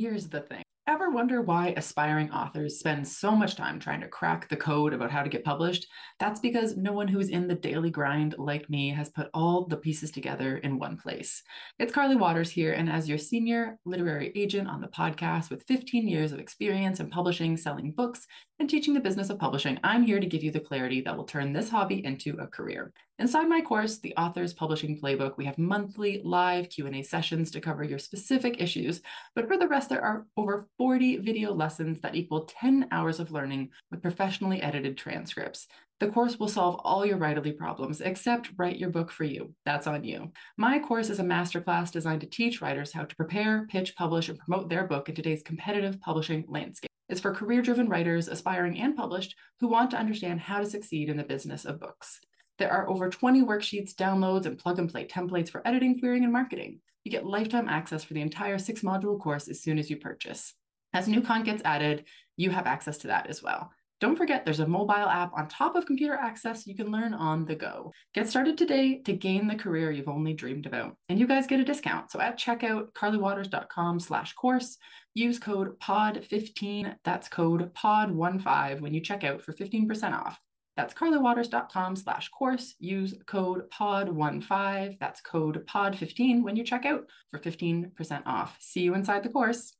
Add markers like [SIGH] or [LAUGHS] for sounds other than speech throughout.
Here's the thing Ever wonder why aspiring authors spend so much time trying to crack the code about how to get published? That's because no one who's in the daily grind like me has put all the pieces together in one place. It's Carly Watters here, and as your senior literary agent on the podcast with 15 years of experience in publishing, selling books, and teaching the business of publishing, I'm here to give you the clarity that will turn this hobby into a career. Inside my course, The Author's Publishing Playbook, we have monthly live Q&A sessions to cover your specific issues, but for the rest there are over 40 video lessons that equal 10 hours of learning with professionally edited transcripts. The course will solve all your writerly problems except write your book for you. That's on you. My course is a masterclass designed to teach writers how to prepare, pitch, publish, and promote their book in today's competitive publishing landscape. It's for career driven writers, aspiring and published, who want to understand how to succeed in the business of books. There are over 20 worksheets, downloads, and plug and play templates for editing, querying, and marketing. You get lifetime access for the entire six module course as soon as you purchase. As new content gets added, you have access to that as well. Don't forget, there's a mobile app on top of computer access you can learn on the go. Get started today to gain the career you've only dreamed about. And you guys get a discount. So at checkout, carlywatters.com slash course, use code POD15, that's code POD15 when you check out for 15% off. That's carlywatters.com slash course. Use code POD15. That's code POD15 when you check out for 15% off. See you inside the course.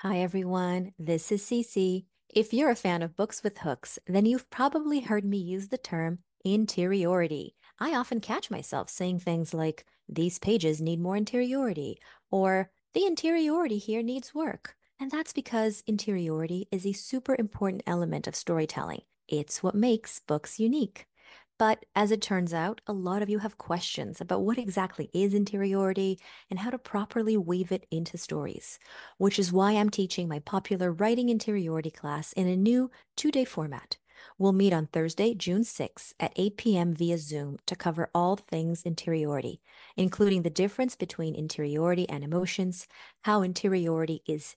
Hi, everyone. This is Cece. If you're a fan of books with hooks, then you've probably heard me use the term interiority. I often catch myself saying things like, these pages need more interiority, or the interiority here needs work. And that's because interiority is a super important element of storytelling. It's what makes books unique. But as it turns out, a lot of you have questions about what exactly is interiority and how to properly weave it into stories, which is why I'm teaching my popular writing interiority class in a new two day format. We'll meet on Thursday, June 6th at 8 p.m. via Zoom to cover all things interiority, including the difference between interiority and emotions, how interiority is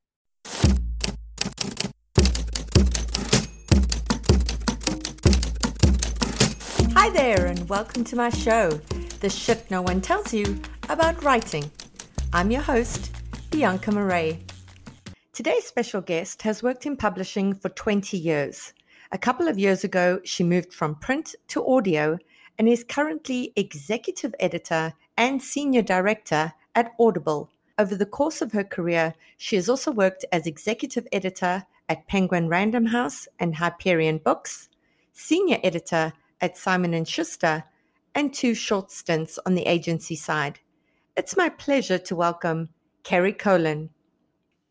Hi there, and welcome to my show, The Shit No One Tells You About Writing. I'm your host, Bianca Marais. Today's special guest has worked in publishing for 20 years. A couple of years ago, she moved from print to audio and is currently executive editor and senior director at Audible. Over the course of her career, she has also worked as executive editor at Penguin Random House and Hyperion Books, senior editor at Simon & Schuster, and two short stints on the agency side. It's my pleasure to welcome Kerri Kolen.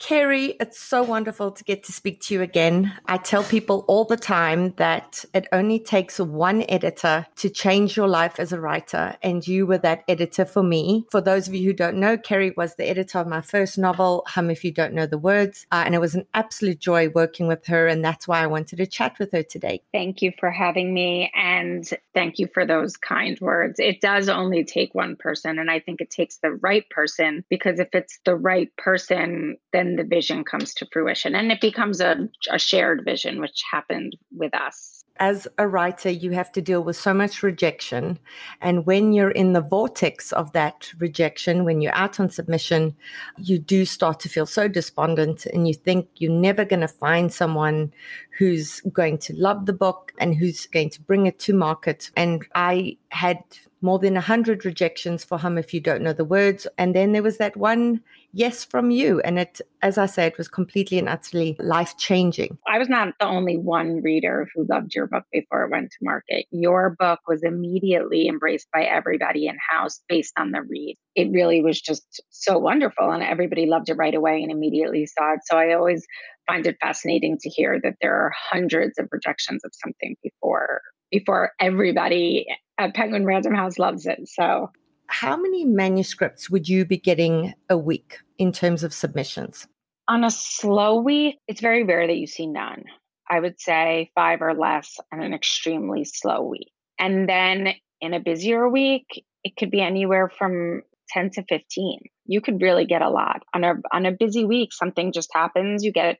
Kerri, it's so wonderful to get to speak to you again. I tell people all the time that it only takes one editor to change your life as a writer, and you were that editor for me. For those of you who don't know, Kerri was the editor of my first novel, Hum If You Don't Know the Words, uh, and it was an absolute joy working with her, and that's why I wanted to chat with her today. Thank you for having me, and thank you for those kind words. It does only take one person, and I think it takes the right person because if it's the right person, then the vision comes to fruition and it becomes a, a shared vision, which happened with us as a writer, you have to deal with so much rejection. And when you're in the vortex of that rejection, when you're out on submission, you do start to feel so despondent and you think you're never going to find someone who's going to love the book and who's going to bring it to market. And I had more than 100 rejections for Hum if you don't know the words. And then there was that one yes from you. And it, as I said, was completely and utterly life changing. I was not the only one reader who loved your book before it went to market. Your book was immediately embraced by everybody in house based on the read. It really was just so wonderful. And everybody loved it right away and immediately saw it. So I always find it fascinating to hear that there are hundreds of rejections of something before before everybody at Penguin Random House loves it. So, how many manuscripts would you be getting a week in terms of submissions? On a slow week, it's very rare that you see none. I would say five or less on an extremely slow week. And then in a busier week, it could be anywhere from 10 to 15. You could really get a lot. On a on a busy week, something just happens, you get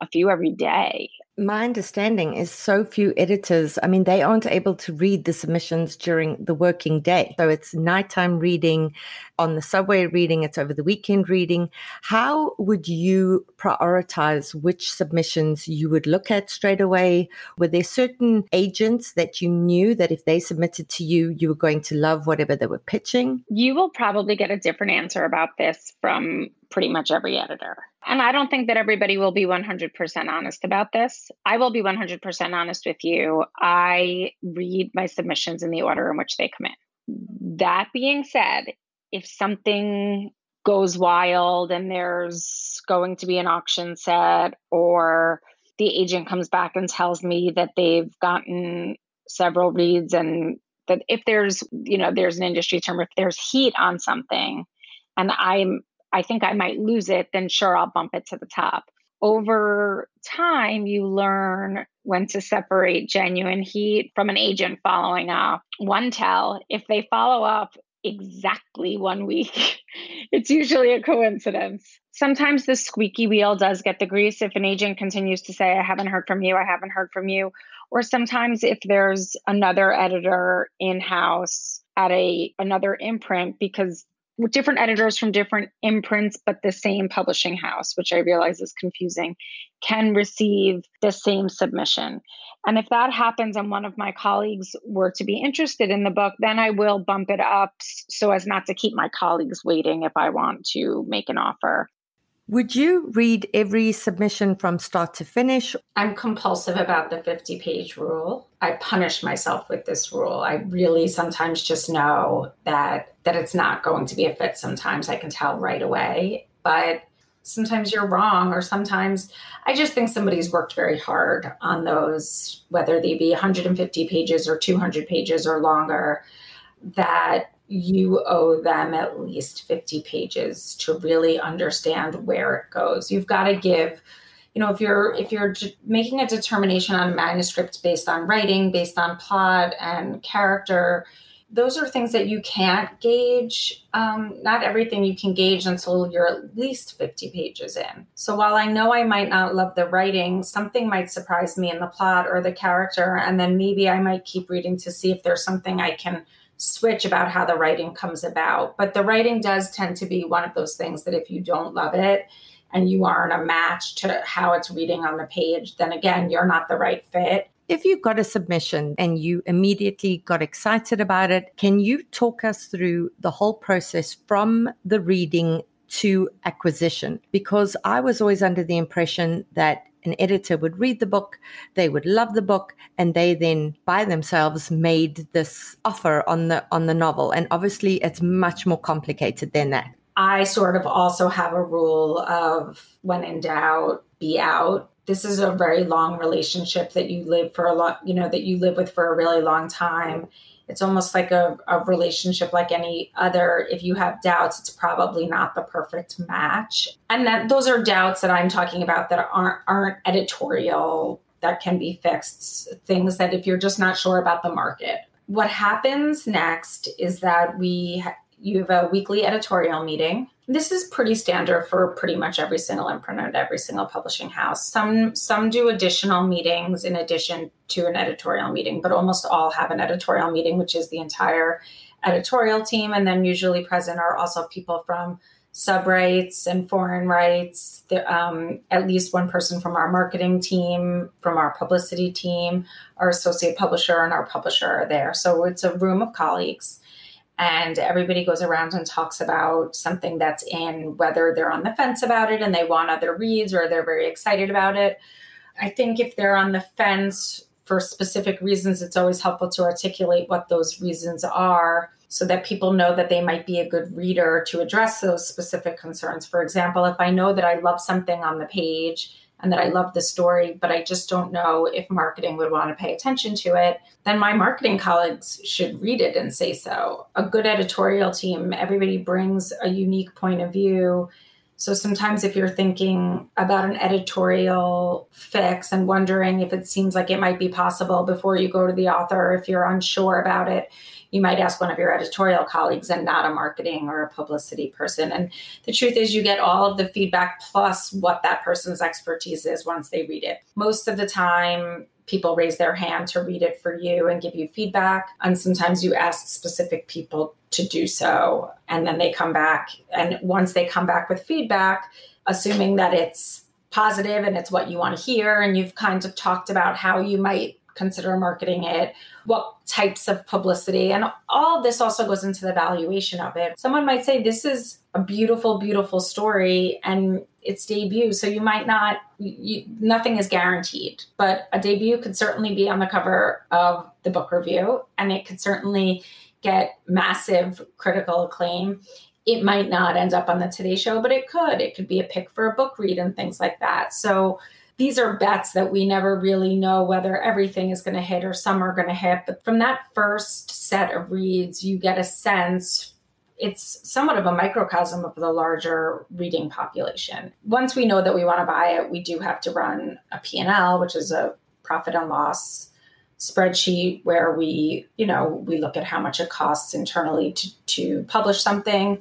a few every day my understanding is so few editors, I mean, they aren't able to read the submissions during the working day. So it's nighttime reading, on the subway reading, it's over the weekend reading. How would you prioritize which submissions you would look at straight away? Were there certain agents that you knew that if they submitted to you, you were going to love whatever they were pitching? You will probably get a different answer about this from pretty much every editor. And I don't think that everybody will be 100% honest about this. I will be 100% honest with you. I read my submissions in the order in which they come in. That being said, if something goes wild and there's going to be an auction set or the agent comes back and tells me that they've gotten several reads and that if there's you know there's an industry term if there's heat on something and i'm i think i might lose it then sure i'll bump it to the top over time, you learn when to separate genuine heat from an agent following up. One tell, if they follow up exactly one week, [LAUGHS] it's usually a coincidence. Sometimes the squeaky wheel does get the grease if an agent continues to say, I haven't heard from you, I haven't heard from you. Or sometimes if there's another editor in house at a another imprint because different editors from different imprints, but the same publishing house, which I realize is confusing, can receive the same submission. And if that happens and one of my colleagues were to be interested in the book, then I will bump it up so as not to keep my colleagues waiting if I want to make an offer. Would you read every submission from start to finish? I'm compulsive about the 50 page rule. I punish myself with this rule. I really sometimes just know that that it's not going to be a fit. Sometimes I can tell right away, but sometimes you're wrong or sometimes I just think somebody's worked very hard on those whether they be 150 pages or 200 pages or longer that you owe them at least 50 pages to really understand where it goes. You've got to give you know if you're if you're making a determination on a manuscript based on writing based on plot and character those are things that you can't gauge um, not everything you can gauge until you're at least 50 pages in so while i know i might not love the writing something might surprise me in the plot or the character and then maybe i might keep reading to see if there's something i can switch about how the writing comes about. But the writing does tend to be one of those things that if you don't love it and you aren't a match to how it's reading on the page, then again, you're not the right fit. If you got a submission and you immediately got excited about it, can you talk us through the whole process from the reading to acquisition? Because I was always under the impression that an editor would read the book, they would love the book, and they then by themselves made this offer on the on the novel. And obviously it's much more complicated than that. I sort of also have a rule of when in doubt, be out. This is a very long relationship that you live for a lot, you know, that you live with for a really long time it's almost like a, a relationship like any other. If you have doubts it's probably not the perfect match. And that those are doubts that i'm talking about that aren't aren't editorial that can be fixed. Things that if you're just not sure about the market. What happens next is that we you have a weekly editorial meeting this is pretty standard for pretty much every single imprint and every single publishing house. Some some do additional meetings in addition to an editorial meeting, but almost all have an editorial meeting, which is the entire editorial team. And then usually present are also people from sub rights and foreign rights. The, um, at least one person from our marketing team, from our publicity team, our associate publisher, and our publisher are there. So it's a room of colleagues and everybody goes around and talks about something that's in whether they're on the fence about it and they want other reads or they're very excited about it. I think if they're on the fence for specific reasons it's always helpful to articulate what those reasons are so that people know that they might be a good reader to address those specific concerns. For example if i know that i love something on the page and that I love the story, but I just don't know if marketing would want to pay attention to it, then my marketing colleagues should read it and say so. A good editorial team, everybody brings a unique point of view. So sometimes if you're thinking about an editorial fix and wondering if it seems like it might be possible before you go to the author, if you're unsure about it, you might ask one of your editorial colleagues and not a marketing or a publicity person. And the truth is, you get all of the feedback plus what that person's expertise is once they read it. Most of the time, people raise their hand to read it for you and give you feedback. And sometimes you ask specific people to do so. And then they come back. And once they come back with feedback, assuming that it's positive and it's what you want to hear, and you've kind of talked about how you might consider marketing it, what types of publicity, and all this also goes into the valuation of it. Someone might say, This is a beautiful, beautiful story, and its debut. So you might not, you, nothing is guaranteed, but a debut could certainly be on the cover of the book review, and it could certainly get massive critical acclaim. It might not end up on the Today Show, but it could. It could be a pick for a book read and things like that. So these are bets that we never really know whether everything is going to hit or some are going to hit. But from that first set of reads, you get a sense it's somewhat of a microcosm of the larger reading population. Once we know that we want to buy it, we do have to run a P&L, which is a profit and loss spreadsheet where we, you know, we look at how much it costs internally to, to publish something.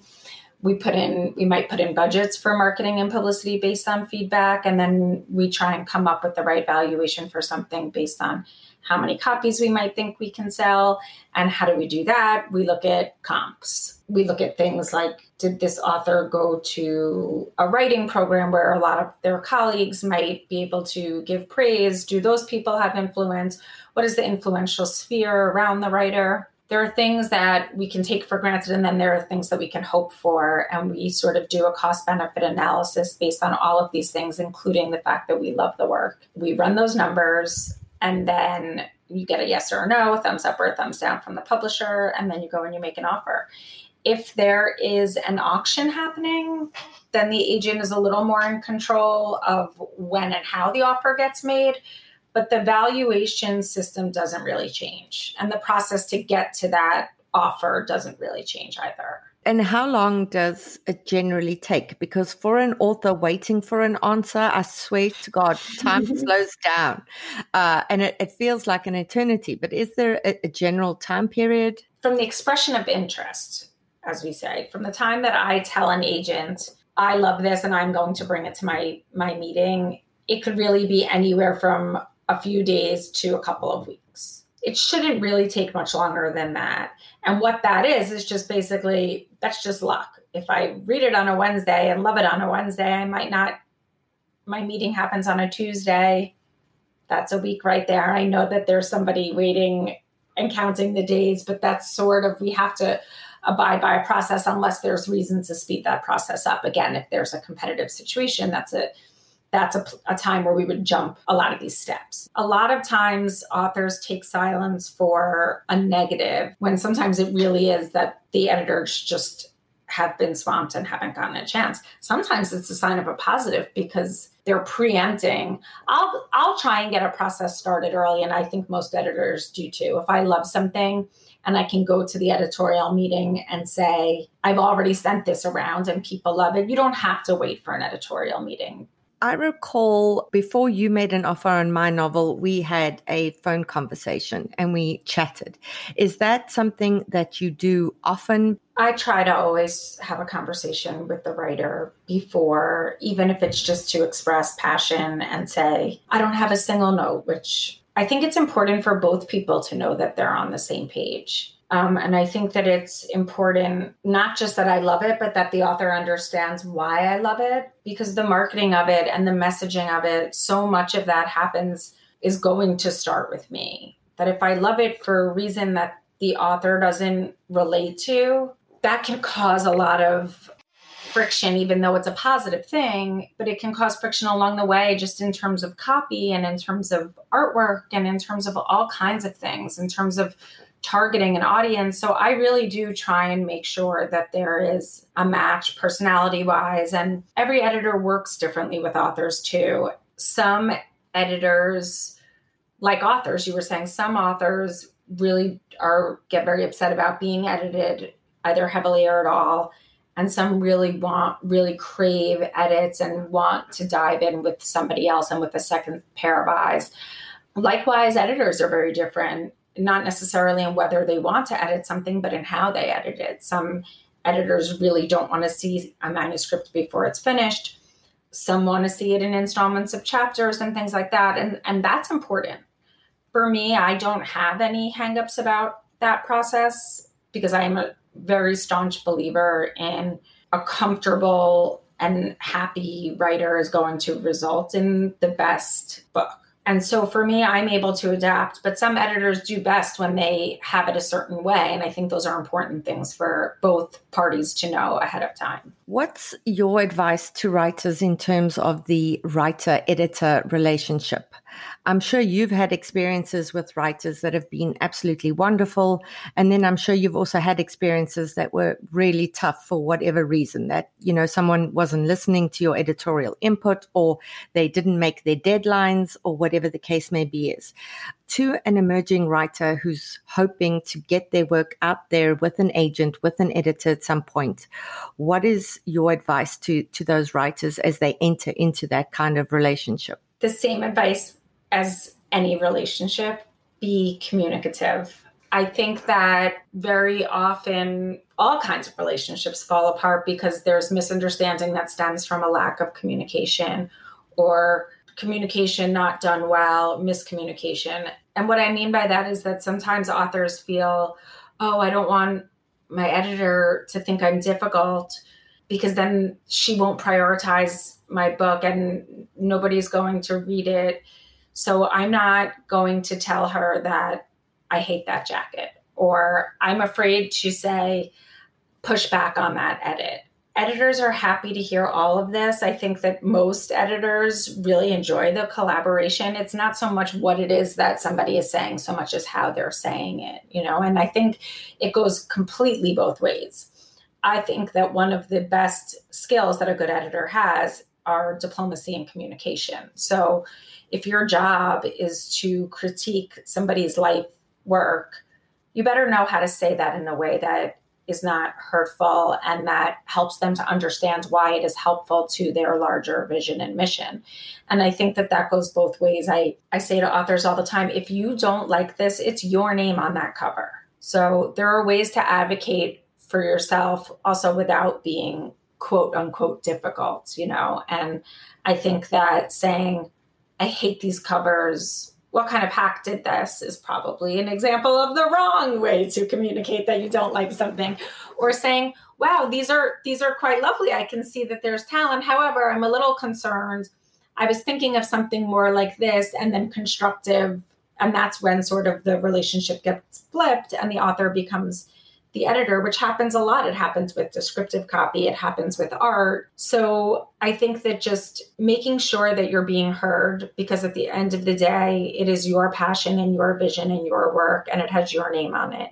We put in, we might put in budgets for marketing and publicity based on feedback, and then we try and come up with the right valuation for something based on how many copies we might think we can sell. And how do we do that? We look at comps. We look at things like did this author go to a writing program where a lot of their colleagues might be able to give praise? Do those people have influence? What is the influential sphere around the writer? There are things that we can take for granted, and then there are things that we can hope for. And we sort of do a cost benefit analysis based on all of these things, including the fact that we love the work. We run those numbers and then you get a yes or a no, a thumbs up or a thumbs down from the publisher, and then you go and you make an offer. If there is an auction happening, then the agent is a little more in control of when and how the offer gets made. But the valuation system doesn't really change. And the process to get to that offer doesn't really change either. And how long does it generally take? Because for an author waiting for an answer, I swear to God, time [LAUGHS] slows down uh, and it, it, feels like an eternity. But is there a, a general time period? From the expression of interest, as we say, from the time that I tell an agent, I love this and I'm going to bring it to my, my meeting, it could really be anywhere from a few days to a couple of weeks. It shouldn't really take much longer than that. And what that is, is just basically that's just luck. If I read it on a Wednesday and love it on a Wednesday, I might not, my meeting happens on a Tuesday. That's a week right there. I know that there's somebody waiting and counting the days, but that's sort of, we have to abide by a process unless there's reason to speed that process up. Again, if there's a competitive situation, that's a, that's a, a, time where we would jump a lot of these steps. A lot of times, authors take silence for a negative when sometimes it really is that the editors just have been swamped and haven't gotten a chance. Sometimes it's a sign of a positive because they're preempting. I'll I'll try and get a process started early and I think most editors do too. If I love something and I can go to the editorial meeting and say, I've already sent this around and people love it. You don't have to wait for an editorial meeting. I recall before you made an offer on my novel, we had a phone conversation and we chatted. Is that something that you do often? I try to always have a conversation with the writer before, even if it's just to express passion and say, I don't have a single note, which I think it's important for both people to know that they're on the same page. Um, and I think that it's important, not just that I love it, but that the author understands why I love it, because the marketing of it and the messaging of it, so much of that happens, is going to start with me. That if I love it for a reason that the author doesn't relate to, that can cause a lot of friction, even though it's a positive thing, but it can cause friction along the way, just in terms of copy and in terms of artwork and in terms of all kinds of things, in terms of targeting an audience. So I really do try and make sure that there is a match personality wise. And every editor works differently with authors too. Some editors, like authors, you were saying, some authors really are get very upset about being edited either heavily or at all. and some really want really crave edits and want to dive in with somebody else and with a second pair of eyes likewise editors are very different not necessarily in whether they want to edit something but in how they edit it. Some editors really don't want to see a manuscript before it's finished. Some want to see it in installments of chapters and things like that and and that's important. For me i don't have any hangups about that process because i am a very staunch believer in a comfortable and happy writer is going to result in the best book. And so for me, I'm able to adapt, but some editors do best when they have it a certain way. And I think those are important things for both parties to know ahead of time. What's your advice to writers in terms of the writer editor relationship? I'm sure you've had experiences with writers that have been absolutely wonderful. And then I'm sure you've also had experiences that were really tough for whatever reason that, you know, someone wasn't listening to your editorial input or they didn't make their deadlines or whatever the case may be is. To an emerging writer who's hoping to get their work out there with an agent, with an editor at some point, what is your advice to, to those writers as they enter into that kind of relationship? The same advice as any relationship, be communicative. I think that very often all kinds of relationships fall apart because there's misunderstanding that stems from a lack of communication or communication not done well, miscommunication. And what I mean by that is that sometimes authors feel, oh, I don't want my editor to think I'm difficult because then she won't prioritize my book and nobody's going to read it so I'm not going to tell her that I hate that jacket or I'm afraid to say, push back on that edit. Editors are happy to hear all of this. I think that most editors really enjoy the collaboration. It's not so much what it is that somebody is saying, so much as how they're saying it, you know, and I think it goes completely both ways. I think that one of the best skills that a good editor has are diplomacy and communication. So if your job is to critique somebody's life work, you better know how to say that in a way that is not hurtful and that helps them to understand why it is helpful to their larger vision and mission. And I think that that goes both ways. I, I say to authors all the time if you don't like this, it's your name on that cover. So there are ways to advocate for yourself also without being quote unquote difficult, you know. And I think that saying, I hate these covers. What kind of hack did this is probably an example of the wrong way to communicate that you don't like something or saying, wow, these are these are quite lovely. I can see that there's talent. However, I'm a little concerned. I was thinking of something more like this and then constructive and that's when sort of the relationship gets flipped and the author becomes the editor, which happens a lot. It happens with descriptive copy, it happens with art. So I think that just making sure that you're being heard, because at the end of the day, it is your passion and your vision and your work, and it has your name on it.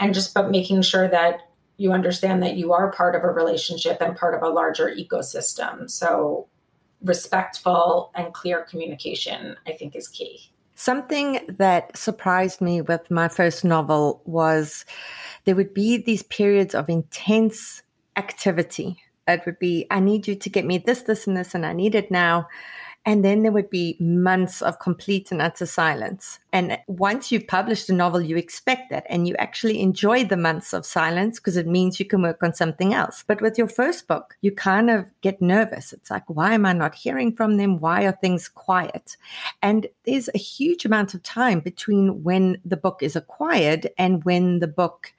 And just but making sure that you understand that you are part of a relationship and part of a larger ecosystem. So respectful and clear communication, I think, is key. Something that surprised me with my first novel was there would be these periods of intense activity. It would be, I need you to get me this, this, and this, and I need it now. And then there would be months of complete and utter silence. And once you've published a novel, you expect that and you actually enjoy the months of silence because it means you can work on something else. But with your first book, you kind of get nervous. It's like, why am I not hearing from them? Why are things quiet? And there's a huge amount of time between when the book is acquired and when the book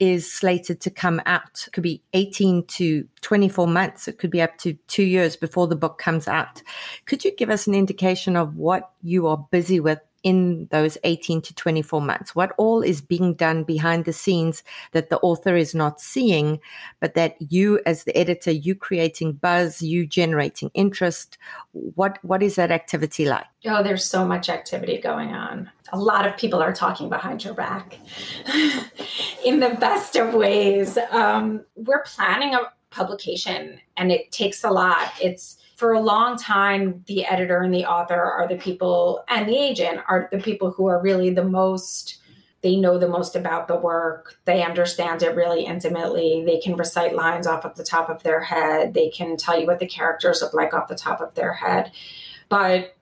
is slated to come out. It could be 18 to 24 months. It could be up to two years before the book comes out. Could you give us an indication of what you are busy with in those 18 to 24 months? What all is being done behind the scenes that the author is not seeing, but that you, as the editor, you creating buzz, you generating interest? What What is that activity like? Oh, there's so much activity going on. A lot of people are talking behind your back [LAUGHS] in the best of ways. Um, we're planning a publication and it takes a lot. It's for a long time, the editor and the author are the people, and the agent are the people who are really the most they know the most about the work. They understand it really intimately. They can recite lines off of the top of their head. They can tell you what the characters look like off the top of their head. But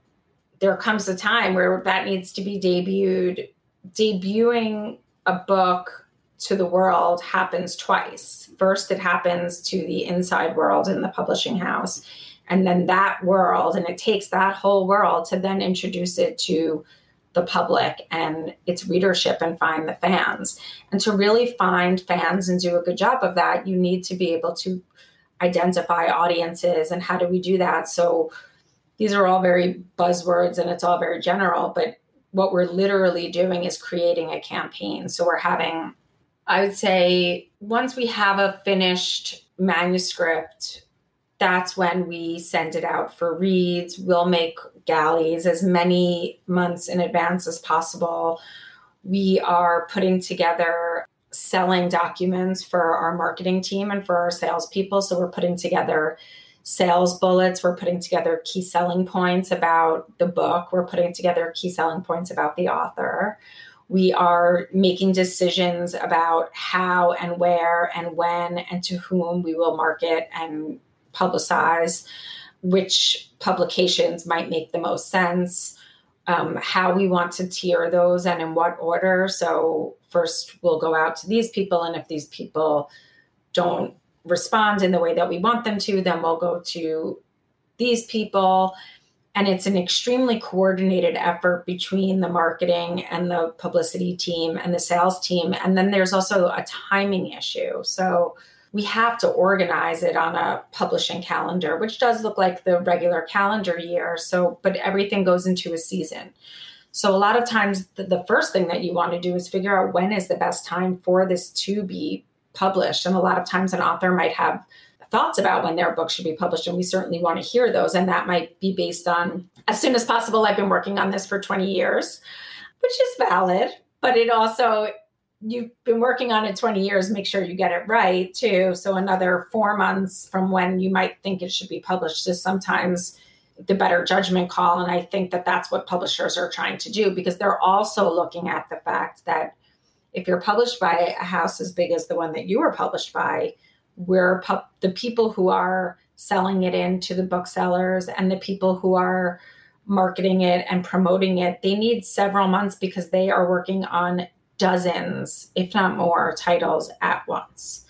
there comes a time where that needs to be debuted. Debuting a book to the world happens twice. First, it happens to the inside world in the publishing house. And then that world, and it takes that whole world to then introduce it to the public and its readership and find the fans. And to really find fans and do a good job of that, you need to be able to identify audiences. And how do we do that? So these are all very buzzwords and it's all very general, but what we're literally doing is creating a campaign. So we're having, I would say, once we have a finished manuscript, that's when we send it out for reads. We'll make galleys as many months in advance as possible. We are putting together selling documents for our marketing team and for our salespeople. So we're putting together sales bullets. We're putting together key selling points about the book. We're putting together key selling points about the author. We are making decisions about how and where and when and to whom we will market and publicize, which publications might make the most sense, um, how we want to tier those, and in what order. So, first we'll go out to these people, and if these people don't respond in the way that we want them to, then we'll go to these people. And it's an extremely coordinated effort between the marketing and the publicity team and the sales team. And then there's also a timing issue. So, we have to organize it on a publishing calendar, which does look like the regular calendar year. So, but everything goes into a season. So, a lot of times, the, the first thing that you want to do is figure out when is the best time for this to be published. And a lot of times, an author might have thoughts about when their book should be published, and we certainly want to hear those. And that might be based on as soon as possible. I've been working on this for 20 years, which is valid, but it also you've been working on it 20 years, make sure you get it right too. So another four months from when you might think it should be published is sometimes the better judgment call. And I think that that's what publishers are trying to do because they're also looking at the fact that if you're published by a house as big as the one that you were published by, we're pu- the people who are selling it into the booksellers and the people who are marketing it and promoting it, they need several months because they are working on dozens, if not more, titles at once.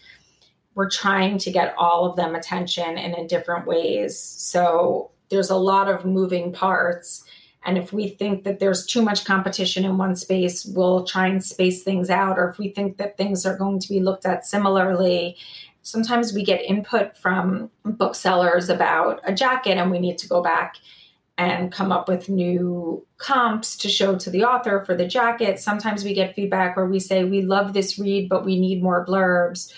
We're trying to get all of them attention and in different ways. So there's a lot of moving parts. And if we think that there's too much competition in one space, we'll try and space things out. Or if we think that things are going to be looked at similarly, sometimes we get input from booksellers about a jacket and we need to go back and come up with new comps to show to the author for the jacket. Sometimes we get feedback where we say, We love this read, but we need more blurbs.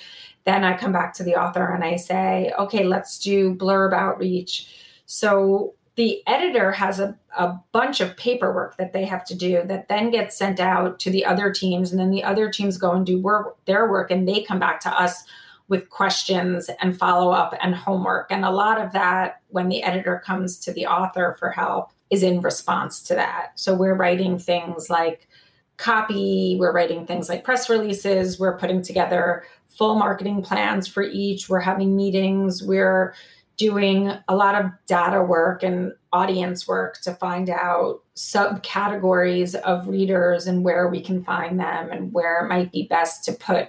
Then I come back to the author and I say, Okay, let's do blurb outreach. So the editor has a, a bunch of paperwork that they have to do that then gets sent out to the other teams. And then the other teams go and do work, their work and they come back to us with questions and follow up and homework. And a lot of that, when the editor comes to the author for help, is in response to that. So we're writing things like copy, we're writing things like press releases, we're putting together full marketing plans for each, we're having meetings, we're doing a lot of data work and audience work to find out subcategories of readers and where we can find them and where it might be best to put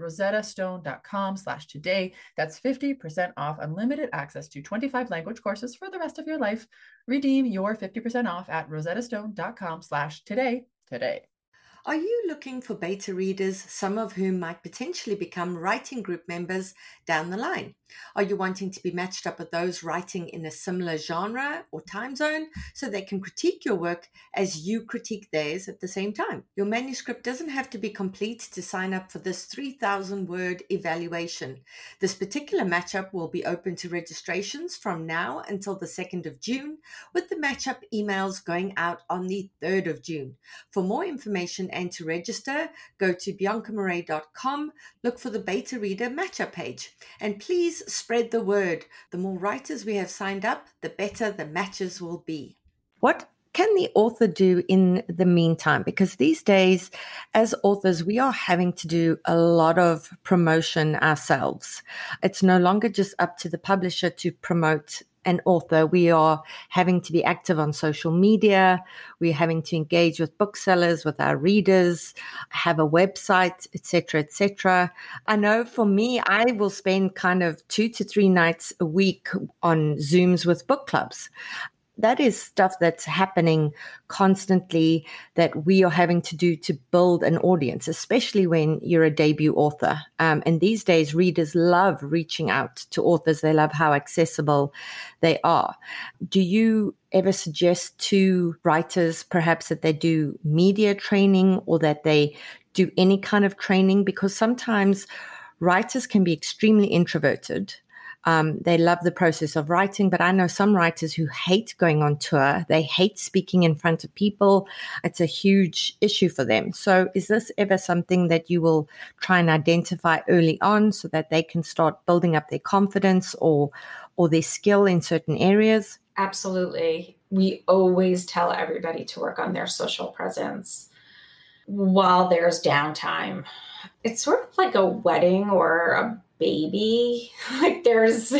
rosettastone.com slash today. That's 50% off unlimited access to 25 language courses for the rest of your life. Redeem your 50% off at rosettastone.com slash today today. Are you looking for beta readers, some of whom might potentially become writing group members down the line? Are you wanting to be matched up with those writing in a similar genre or time zone so they can critique your work as you critique theirs at the same time? Your manuscript doesn't have to be complete to sign up for this 3,000 word evaluation. This particular matchup will be open to registrations from now until the 2nd of June, with the matchup emails going out on the 3rd of June. For more information and to register, go to biancamarais.com, look for the beta reader matchup page, and please spread the word. The more writers we have signed up, the better the matches will be. What can the author do in the meantime? Because these days, as authors, we are having to do a lot of promotion ourselves. It's no longer just up to the publisher to promote an author, we are having to be active on social media. We're having to engage with booksellers, with our readers, have a website, etc., etc. I know for me, I will spend kind of two to three nights a week on Zooms with book clubs that is stuff that's happening constantly that we are having to do to build an audience, especially when you're a debut author. Um, and these days, readers love reaching out to authors. They love how accessible they are. Do you ever suggest to writers perhaps that they do media training or that they do any kind of training? Because sometimes writers can be extremely introverted um, they love the process of writing, but I know some writers who hate going on tour. They hate speaking in front of people. It's a huge issue for them. So, is this ever something that you will try and identify early on so that they can start building up their confidence or or their skill in certain areas? Absolutely. We always tell everybody to work on their social presence while there's downtime. It's sort of like a wedding or a baby. [LAUGHS] Like there's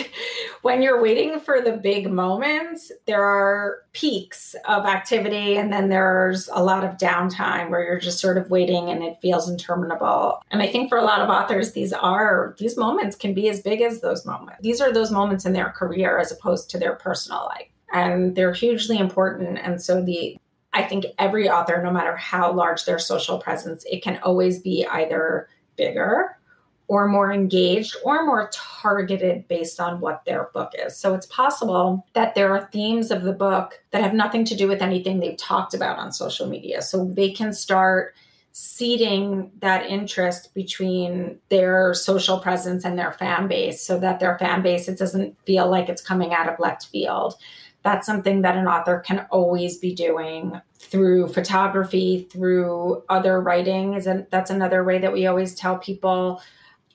when you're waiting for the big moments, there are peaks of activity and then there's a lot of downtime where you're just sort of waiting and it feels interminable. And I think for a lot of authors these are these moments can be as big as those moments. These are those moments in their career as opposed to their personal life. And they're hugely important and so the I think every author no matter how large their social presence, it can always be either bigger or more engaged or more targeted based on what their book is. So it's possible that there are themes of the book that have nothing to do with anything they've talked about on social media. So they can start seeding that interest between their social presence and their fan base so that their fan base it doesn't feel like it's coming out of left field that's something that an author can always be doing through photography through other writing is that's another way that we always tell people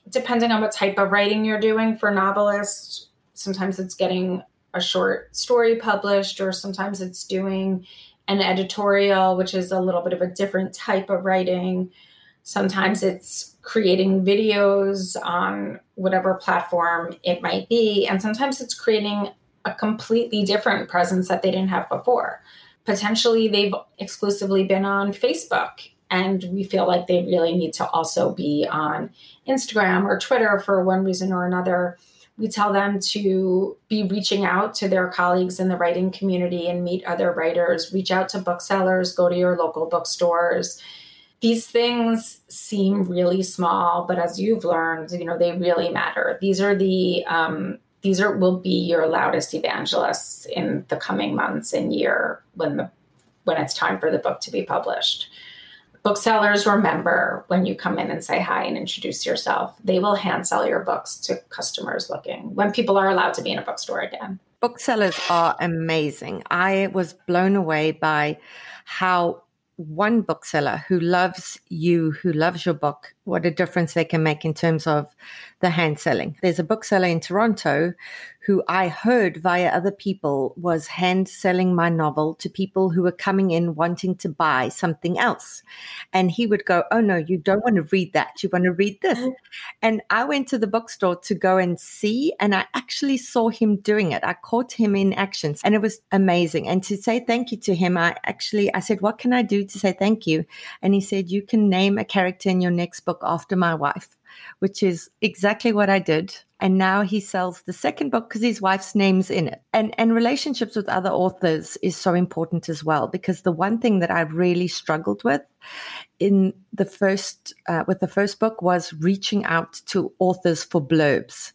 depending on what type of writing you're doing for novelists, sometimes it's getting a short story published, or sometimes it's doing an editorial, which is a little bit of a different type of writing. Sometimes it's creating videos on whatever platform it might be. And sometimes it's creating a completely different presence that they didn't have before. Potentially, they've exclusively been on Facebook, and we feel like they really need to also be on Instagram or Twitter for one reason or another. We tell them to be reaching out to their colleagues in the writing community and meet other writers, reach out to booksellers, go to your local bookstores these things seem really small, but as you've learned, you know, they really matter. These are the um, these are will be your loudest evangelists in the coming months and year when the when it's time for the book to be published. Booksellers remember when you come in and say hi and introduce yourself. They will hand sell your books to customers looking when people are allowed to be in a bookstore again. Booksellers are amazing. I was blown away by how one bookseller who loves you, who loves your book, what a difference they can make in terms of the hand selling. There's a bookseller in Toronto who I heard via other people was hand selling my novel to people who were coming in wanting to buy something else. And he would go, Oh, no, you don't want to read that. You want to read this. Mm-hmm. And I went to the bookstore to go and see, and I actually saw him doing it. I caught him in actions and it was amazing. And to say thank you to him, I actually, I said, What can I do to say thank you? And he said, You can name a character in your next book after my wife which is exactly what I did. And now he sells the second book because his wife's name's in it. And and relationships with other authors is so important as well because the one thing that I really struggled with in the first uh, with the first book was reaching out to authors for blurbs.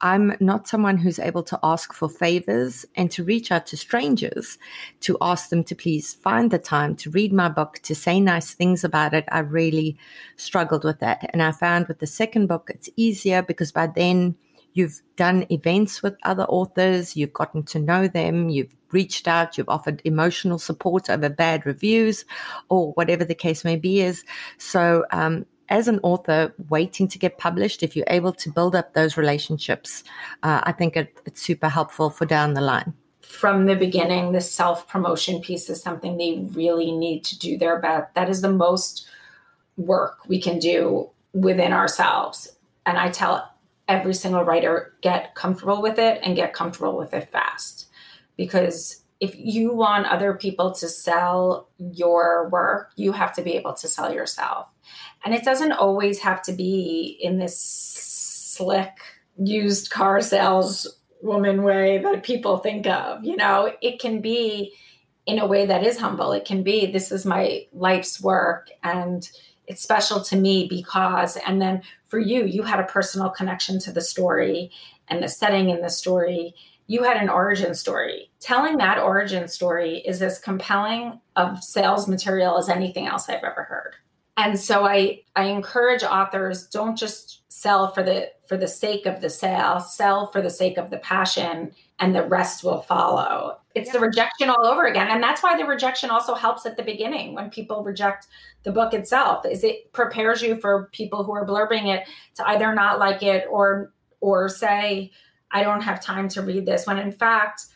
I'm not someone who's able to ask for favors and to reach out to strangers to ask them to please find the time to read my book, to say nice things about it. I really struggled with that. And I found with the second book, it's easier because by then you've done events with other authors, you've gotten to know them, you've reached out, you've offered emotional support over bad reviews or whatever the case may be is. So, um, as an author waiting to get published, if you're able to build up those relationships, uh, I think it, it's super helpful for down the line. From the beginning, the self promotion piece is something they really need to do their best. That is the most work we can do within ourselves. And I tell every single writer get comfortable with it and get comfortable with it fast. Because if you want other people to sell your work you have to be able to sell yourself. And it doesn't always have to be in this slick used car sales woman way that people think of you know? It can be in a way that is humble. It can be this is my life's work and it's special to me because and then for you you had a personal connection to the story and the setting in the story. You had an origin story. Telling that origin story is as compelling of sales material as anything else i've ever heard. And so i i encourage authors don't just sell for the for the sake of the sale sell for the sake of the passion and the rest will follow it's yeah. the rejection all over again and that's why the rejection also helps at the beginning when people reject the book itself is it prepares you for people who are blurbing it to either not like it or or say i don't have time to read this when in fact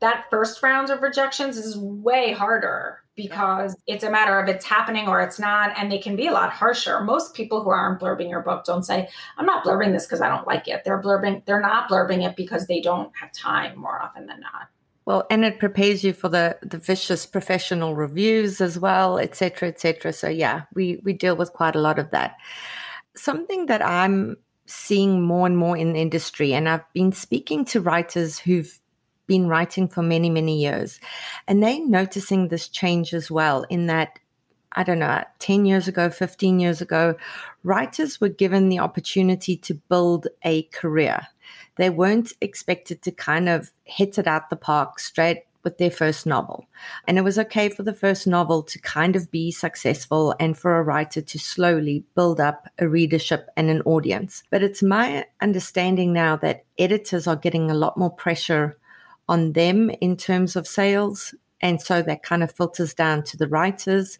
that first round of rejections is way harder because yeah. it's a matter of it's happening or it's not and they can be a lot harsher most people who aren't blurbing your book don't say i'm not blurbing this because i don't like it they're blurbing they're not blurbing it because they don't have time more often than not well, and it prepares you for the the vicious professional reviews as well, etc., etc. So yeah, we we deal with quite a lot of that. Something that I'm seeing more and more in the industry, and I've been speaking to writers who've been writing for many many years, and they're noticing this change as well. In that I don't know, 10 years ago, 15 years ago, writers were given the opportunity to build a career they weren't expected to kind of hit it out the park straight with their first novel. And it was okay for the first novel to kind of be successful and for a writer to slowly build up a readership and an audience. But it's my understanding now that editors are getting a lot more pressure on them in terms of sales. And so that kind of filters down to the writers.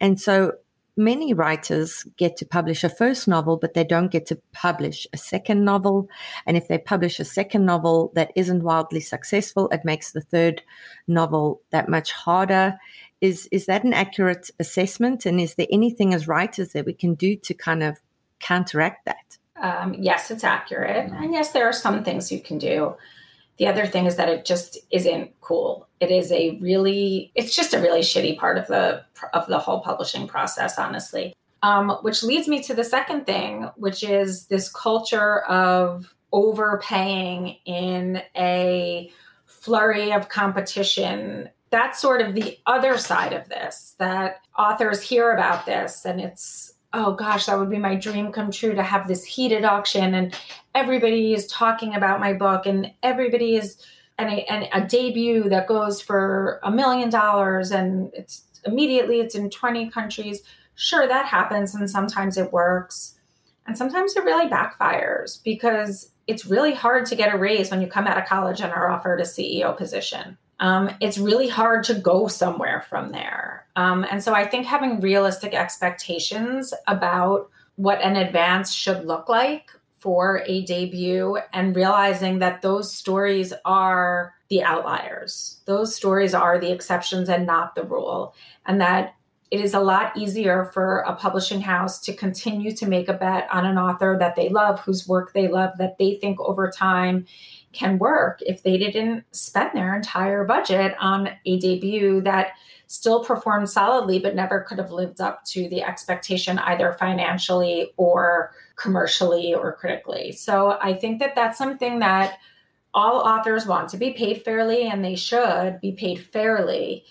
And so many writers get to publish a first novel, but they don't get to publish a second novel. And if they publish a second novel that isn't wildly successful, it makes the third novel that much harder. Is is that an accurate assessment? And is there anything as writers that we can do to kind of counteract that? Um, yes, it's accurate, and yes, there are some things you can do. The other thing is that it just isn't cool. It is a really, it's just a really shitty part of the of the whole publishing process, honestly. Um, which leads me to the second thing, which is this culture of overpaying in a flurry of competition. That's sort of the other side of this. That authors hear about this, and it's oh gosh, that would be my dream come true to have this heated auction and everybody is talking about my book and everybody is and a, and a debut that goes for a million dollars and it's immediately it's in 20 countries. Sure, that happens and sometimes it works. And sometimes it really backfires because it's really hard to get a raise when you come out of college and are offered a CEO position um, it's really hard to go somewhere from there. Um, and so I think having realistic expectations about what an advance should look like for a debut and realizing that those stories are the outliers. Those stories are the exceptions and not the rule. And that it is a lot easier for a publishing house to continue to make a bet on an author that they love, whose work they love, that they think over time can work if they didn't spend their entire budget on a debut that still performed solidly but never could have lived up to the expectation either financially or commercially or critically. So I think that that's something that all authors want to be paid fairly and they should be paid fairly.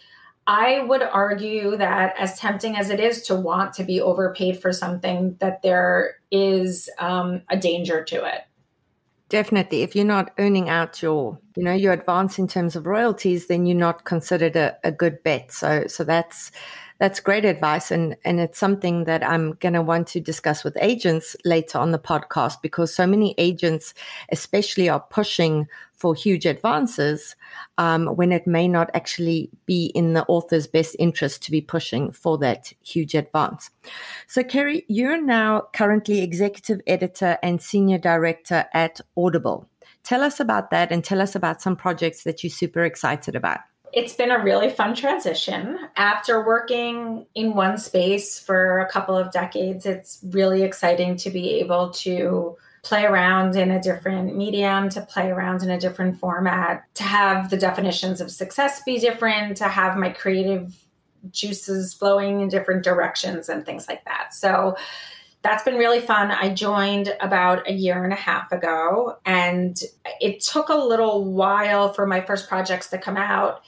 I would argue that as tempting as it is to want to be overpaid for something, that there is um, a danger to it. Definitely. If you're not earning out your, you know, your advance in terms of royalties, then you're not considered a, a good bet. So, so that's, that's great advice. And, and it's something that I'm going to want to discuss with agents later on the podcast because so many agents, especially are pushing for huge advances um, when it may not actually be in the author's best interest to be pushing for that huge advance. So, Kerri, you're now currently executive editor and senior director at Audible. Tell us about that and tell us about some projects that you're super excited about. It's been a really fun transition. After working in one space for a couple of decades, it's really exciting to be able to play around in a different medium, to play around in a different format, to have the definitions of success be different, to have my creative juices flowing in different directions and things like that. So that's been really fun. I joined about a year and a half ago, and it took a little while for my first projects to come out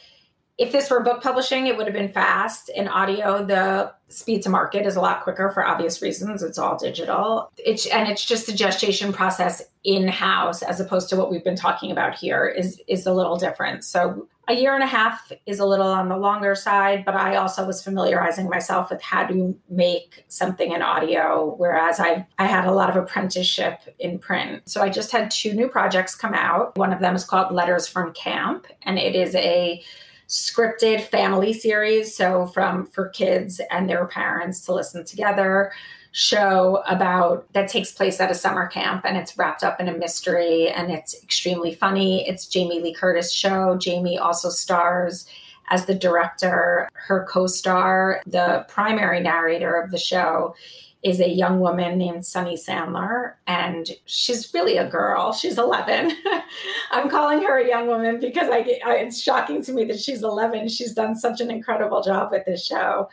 if this were book publishing, it would have been fast. In audio, the speed to market is a lot quicker for obvious reasons. It's all digital. It's and it's just the gestation process in house as opposed to what we've been talking about here is is a little different. So a year and a half is a little on the longer side, but I also was familiarizing myself with how to make something in audio, whereas I I had a lot of apprenticeship in print. So I just had two new projects come out. One of them is called Letters from Camp, and it is a scripted family series so from for kids and their parents to listen together show about that takes place at a summer camp and it's wrapped up in a mystery and it's extremely funny. It's jamie lee curtis show. Jamie also stars as the director her co-star the primary narrator of the show is a young woman named Sunny Sandler, and she's really a girl. She's 11. [LAUGHS] I'm calling her a young woman because I, I, it's shocking to me that she's 11. She's done such an incredible job with this show.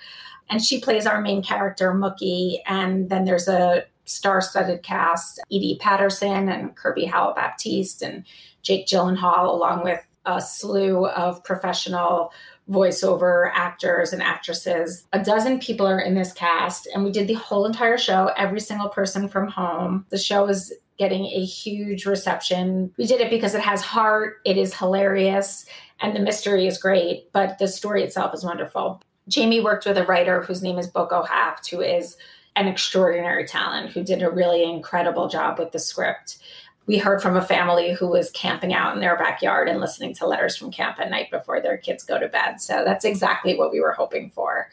And she plays our main character, Mookie. And then there's a star studded cast Edi Patterson and Kirby Howell Baptiste and Jake Gyllenhaal, along with a slew of professional voiceover actors and actresses. A dozen people are in this cast, and we did the whole entire show, every single person from home. The show is getting a huge reception. We did it because it has heart, it is hilarious, and the mystery is great, but the story itself is wonderful. Jamie worked with a writer whose name is Boko Haft, who is an extraordinary talent, who did a really incredible job with the script we heard from a family who was camping out in their backyard and listening to letters from camp at night before their kids go to bed. So that's exactly what we were hoping for.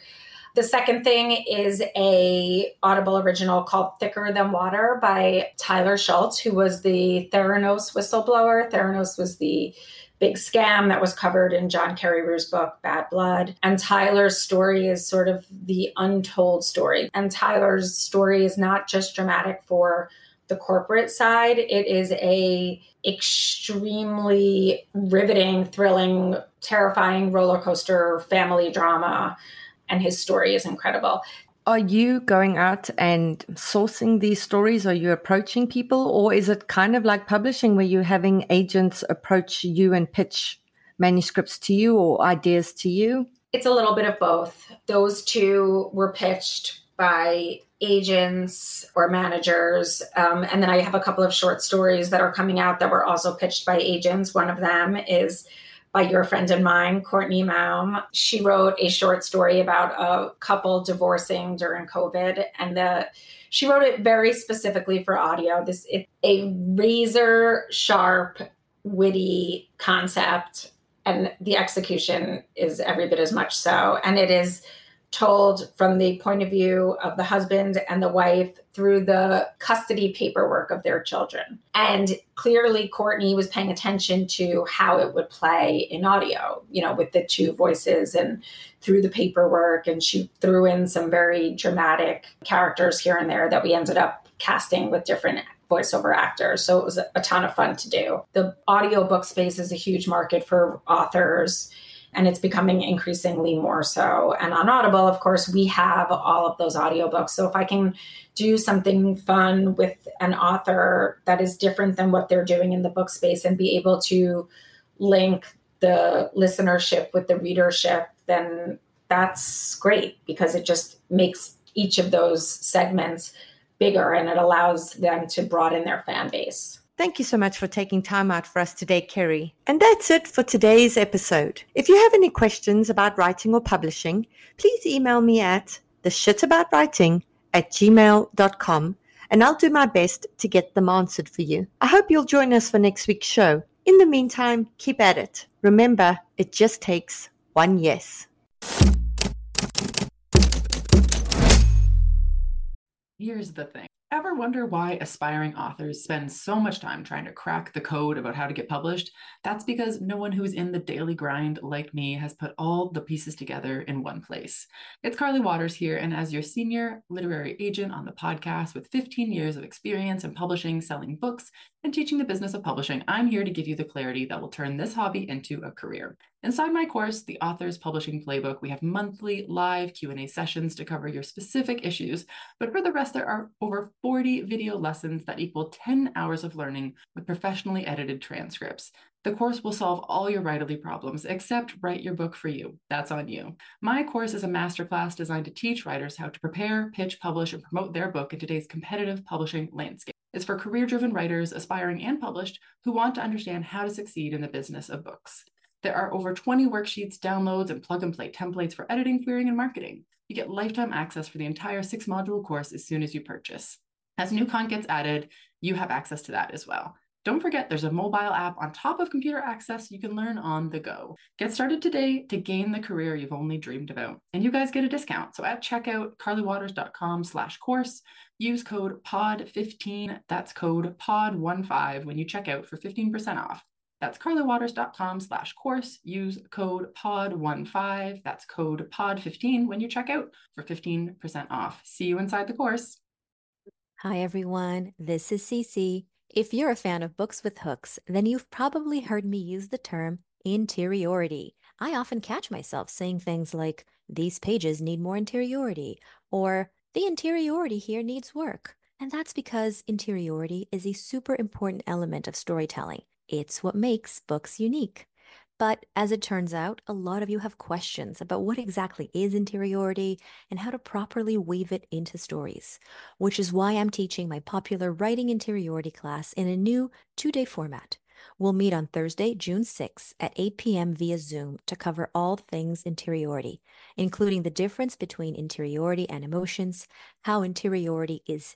The second thing is a Audible original called Thicker Than Water by Tyler Schultz, who was the Theranos whistleblower. Theranos was the big scam that was covered in John Carreyrou's book, Bad Blood. And Tyler's story is sort of the untold story. And Tyler's story is not just dramatic for the corporate side, it is a extremely riveting, thrilling, terrifying roller coaster family drama. And his story is incredible. Are you going out and sourcing these stories? Are you approaching people? Or is it kind of like publishing where you're having agents approach you and pitch manuscripts to you or ideas to you? It's a little bit of both. Those two were pitched by agents or managers. Um, and then I have a couple of short stories that are coming out that were also pitched by agents. One of them is by your friend and mine, Courtney Maum. She wrote a short story about a couple divorcing during COVID, and the she wrote it very specifically for audio. This is a razor sharp, witty concept, and the execution is every bit as much so. And it is told from the point of view of the husband and the wife through the custody paperwork of their children. And clearly, Courtney was paying attention to how it would play in audio, you know, with the two voices and through the paperwork. And she threw in some very dramatic characters here and there that we ended up casting with different voiceover actors. So it was a ton of fun to do. The audiobook space is a huge market for authors and it's becoming increasingly more so. And on Audible, of course, we have all of those audiobooks. So if I can do something fun with an author that is different than what they're doing in the book space and be able to link the listenership with the readership, then that's great because it just makes each of those segments bigger and it allows them to broaden their fan base. Thank you so much for taking time out for us today, Kerri. And that's it for today's episode. If you have any questions about writing or publishing, please email me at theshitaboutwriting at gmail.com and I'll do my best to get them answered for you. I hope you'll join us for next week's show. In the meantime, keep at it. Remember, it just takes one yes. Here's the thing Ever wonder why aspiring authors spend so much time trying to crack the code about how to get published? That's because no one who's in the daily grind like me has put all the pieces together in one place. It's Carly Watters here, and as your senior literary agent on the podcast with 15 years of experience in publishing, selling books, and teaching the business of publishing, I'm here to give you the clarity that will turn this hobby into a career. Inside my course, The Author's Publishing Playbook, we have monthly live Q&A sessions to cover your specific issues, but for the rest there are over 40 video lessons that equal 10 hours of learning with professionally edited transcripts. The course will solve all your writerly problems except write your book for you. That's on you. My course is a masterclass designed to teach writers how to prepare, pitch, publish, and promote their book in today's competitive publishing landscape. It's for career-driven writers, aspiring and published, who want to understand how to succeed in the business of books. There are over 20 worksheets, downloads, and plug and play templates for editing, querying, and marketing. You get lifetime access for the entire six module course as soon as you purchase. As new content gets added, you have access to that as well. Don't forget, there's a mobile app on top of computer access you can learn on the go. Get started today to gain the career you've only dreamed about. And you guys get a discount. So at checkout, carlywatters.com slash course, use code POD15, that's code POD15 when you check out for 15% off. That's carlywatters.com slash course. Use code POD15, that's code POD15 when you check out for 15% off. See you inside the course. Hi, everyone. This is Cece. If you're a fan of books with hooks, then you've probably heard me use the term interiority. I often catch myself saying things like, these pages need more interiority, or the interiority here needs work. And that's because interiority is a super important element of storytelling. It's what makes books unique. But as it turns out, a lot of you have questions about what exactly is interiority and how to properly weave it into stories, which is why I'm teaching my popular Writing Interiority class in a new two day format. We'll meet on Thursday, June 6 at 8 p.m. via Zoom to cover all things interiority, including the difference between interiority and emotions, how interiority is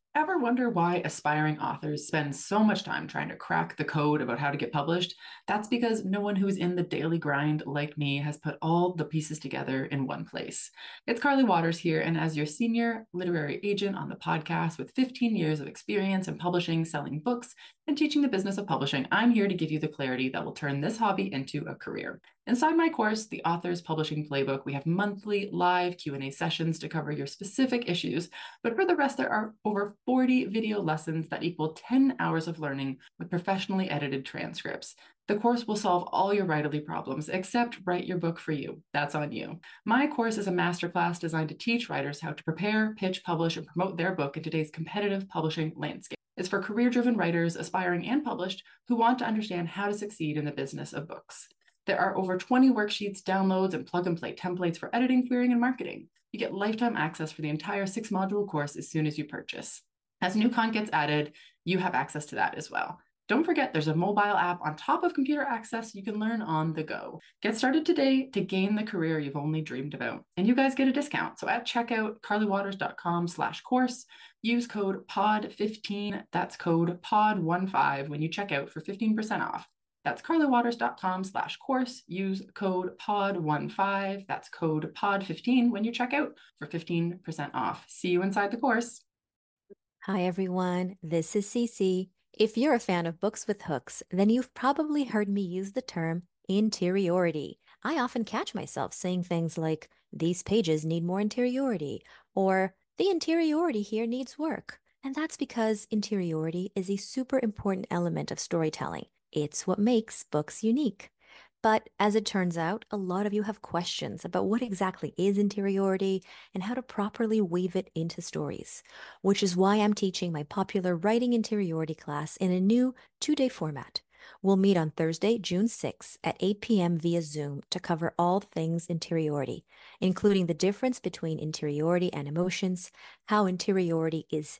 Ever wonder why aspiring authors spend so much time trying to crack the code about how to get published? That's because no one who's in the daily grind like me has put all the pieces together in one place. It's Carly Watters here, and as your senior literary agent on the podcast with 15 years of experience in publishing, selling books, and teaching the business of publishing, I'm here to give you the clarity that will turn this hobby into a career. Inside my course, The Author's Publishing Playbook, we have monthly live Q&A sessions to cover your specific issues, but for the rest there are over 40 video lessons that equal 10 hours of learning with professionally edited transcripts. The course will solve all your writerly problems except write your book for you. That's on you. My course is a masterclass designed to teach writers how to prepare, pitch, publish, and promote their book in today's competitive publishing landscape. It's for career driven writers, aspiring and published, who want to understand how to succeed in the business of books. There are over 20 worksheets, downloads, and plug and play templates for editing, querying, and marketing. You get lifetime access for the entire six module course as soon as you purchase. As new content gets added, you have access to that as well. Don't forget, there's a mobile app on top of computer access you can learn on the go. Get started today to gain the career you've only dreamed about. And you guys get a discount. So at checkout, carlywatters.com slash course, use code POD15, that's code POD15 when you check out for 15% off. That's carlywatters.com slash course. Use code POD15, that's code POD15 when you check out for 15% off. See you inside the course. Hi, everyone. This is Cece. If you're a fan of books with hooks, then you've probably heard me use the term interiority. I often catch myself saying things like, these pages need more interiority, or the interiority here needs work. And that's because interiority is a super important element of storytelling. It's what makes books unique. But as it turns out, a lot of you have questions about what exactly is interiority and how to properly weave it into stories, which is why I'm teaching my popular writing interiority class in a new two day format. We'll meet on Thursday, June 6 at 8 p.m. via Zoom to cover all things interiority, including the difference between interiority and emotions, how interiority is